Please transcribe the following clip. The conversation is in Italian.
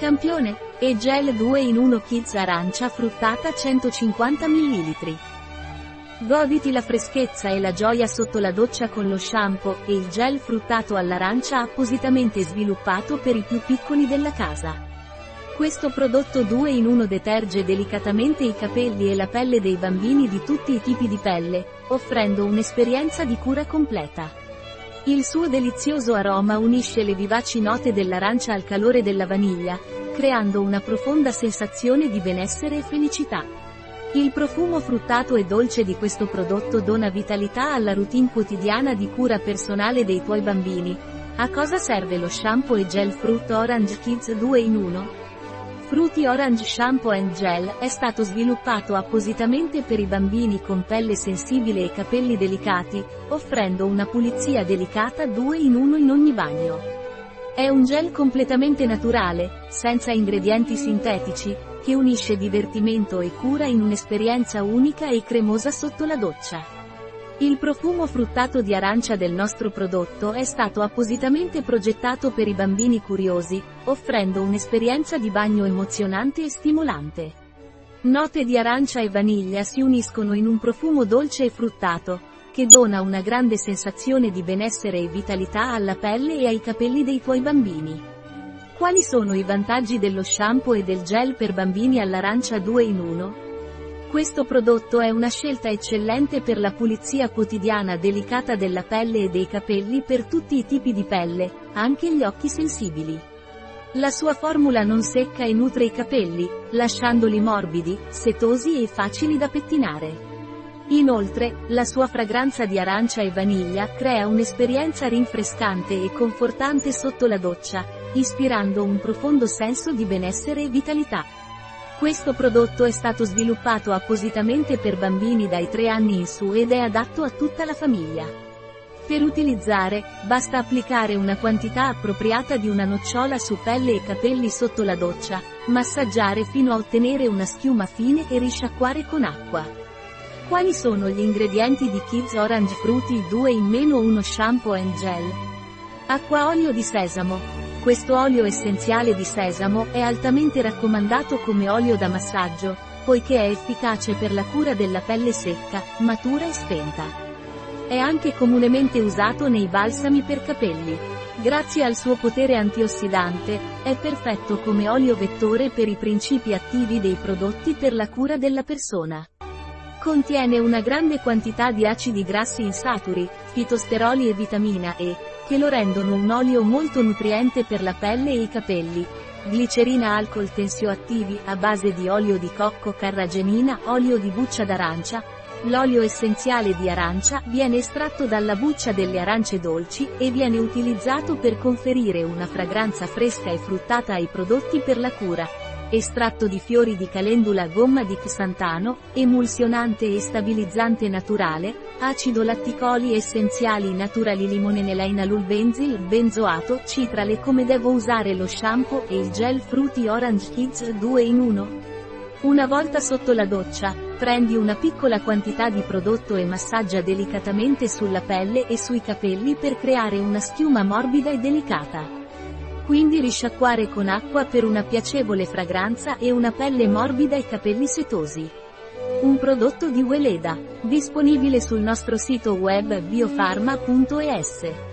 Campione, e gel 2 in 1 Kids arancia fruttata 150 ml. Goditi la freschezza e la gioia sotto la doccia con lo shampoo e il gel fruttato all'arancia appositamente sviluppato per i più piccoli della casa. Questo prodotto 2 in 1 deterge delicatamente i capelli e la pelle dei bambini di tutti i tipi di pelle, offrendo un'esperienza di cura completa. Il suo delizioso aroma unisce le vivaci note dell'arancia al calore della vaniglia, creando una profonda sensazione di benessere e felicità. Il profumo fruttato e dolce di questo prodotto dona vitalità alla routine quotidiana di cura personale dei tuoi bambini. A cosa serve lo shampoo e gel Fruit Orange Kids 2 in 1? Fruity Orange Shampoo and Gel è stato sviluppato appositamente per i bambini con pelle sensibile e capelli delicati, offrendo una pulizia delicata 2 in 1 in ogni bagno. È un gel completamente naturale, senza ingredienti sintetici, che unisce divertimento e cura in un'esperienza unica e cremosa sotto la doccia. Il profumo fruttato di arancia del nostro prodotto è stato appositamente progettato per i bambini curiosi, offrendo un'esperienza di bagno emozionante e stimolante. Note di arancia e vaniglia si uniscono in un profumo dolce e fruttato, che dona una grande sensazione di benessere e vitalità alla pelle e ai capelli dei tuoi bambini. Quali sono i vantaggi dello shampoo e del gel per bambini all'arancia 2 in 1? Questo prodotto è una scelta eccellente per la pulizia quotidiana delicata della pelle e dei capelli per tutti i tipi di pelle, anche gli occhi sensibili. La sua formula non secca e nutre i capelli, lasciandoli morbidi, setosi e facili da pettinare. Inoltre, la sua fragranza di arancia e vaniglia crea un'esperienza rinfrescante e confortante sotto la doccia, ispirando un profondo senso di benessere e vitalità. Questo prodotto è stato sviluppato appositamente per bambini dai 3 anni in su ed è adatto a tutta la famiglia. Per utilizzare, basta applicare una quantità appropriata di una nocciola su pelle e capelli sotto la doccia, massaggiare fino a ottenere una schiuma fine e risciacquare con acqua. Quali sono gli ingredienti di Kids Orange Fruity 2 in meno 1 shampoo and gel? Acqua olio di sesamo, questo olio essenziale di sesamo è altamente raccomandato come olio da massaggio, poiché è efficace per la cura della pelle secca, matura e spenta. È anche comunemente usato nei balsami per capelli. Grazie al suo potere antiossidante, è perfetto come olio vettore per i principi attivi dei prodotti per la cura della persona. Contiene una grande quantità di acidi grassi insaturi, fitosteroli e vitamina E, che lo rendono un olio molto nutriente per la pelle e i capelli. Glicerina alcol tensioattivi a base di olio di cocco carragenina olio di buccia d'arancia. L'olio essenziale di arancia viene estratto dalla buccia delle arance dolci e viene utilizzato per conferire una fragranza fresca e fruttata ai prodotti per la cura estratto di fiori di calendula gomma di xantano, emulsionante e stabilizzante naturale, acido latticoli essenziali naturali limonenelainalul benzil benzoato citrale come devo usare lo shampoo e il gel Fruity Orange Kids 2 in 1? Una volta sotto la doccia, prendi una piccola quantità di prodotto e massaggia delicatamente sulla pelle e sui capelli per creare una schiuma morbida e delicata. Quindi risciacquare con acqua per una piacevole fragranza e una pelle morbida e capelli setosi. Un prodotto di Weleda, disponibile sul nostro sito web biofarma.es.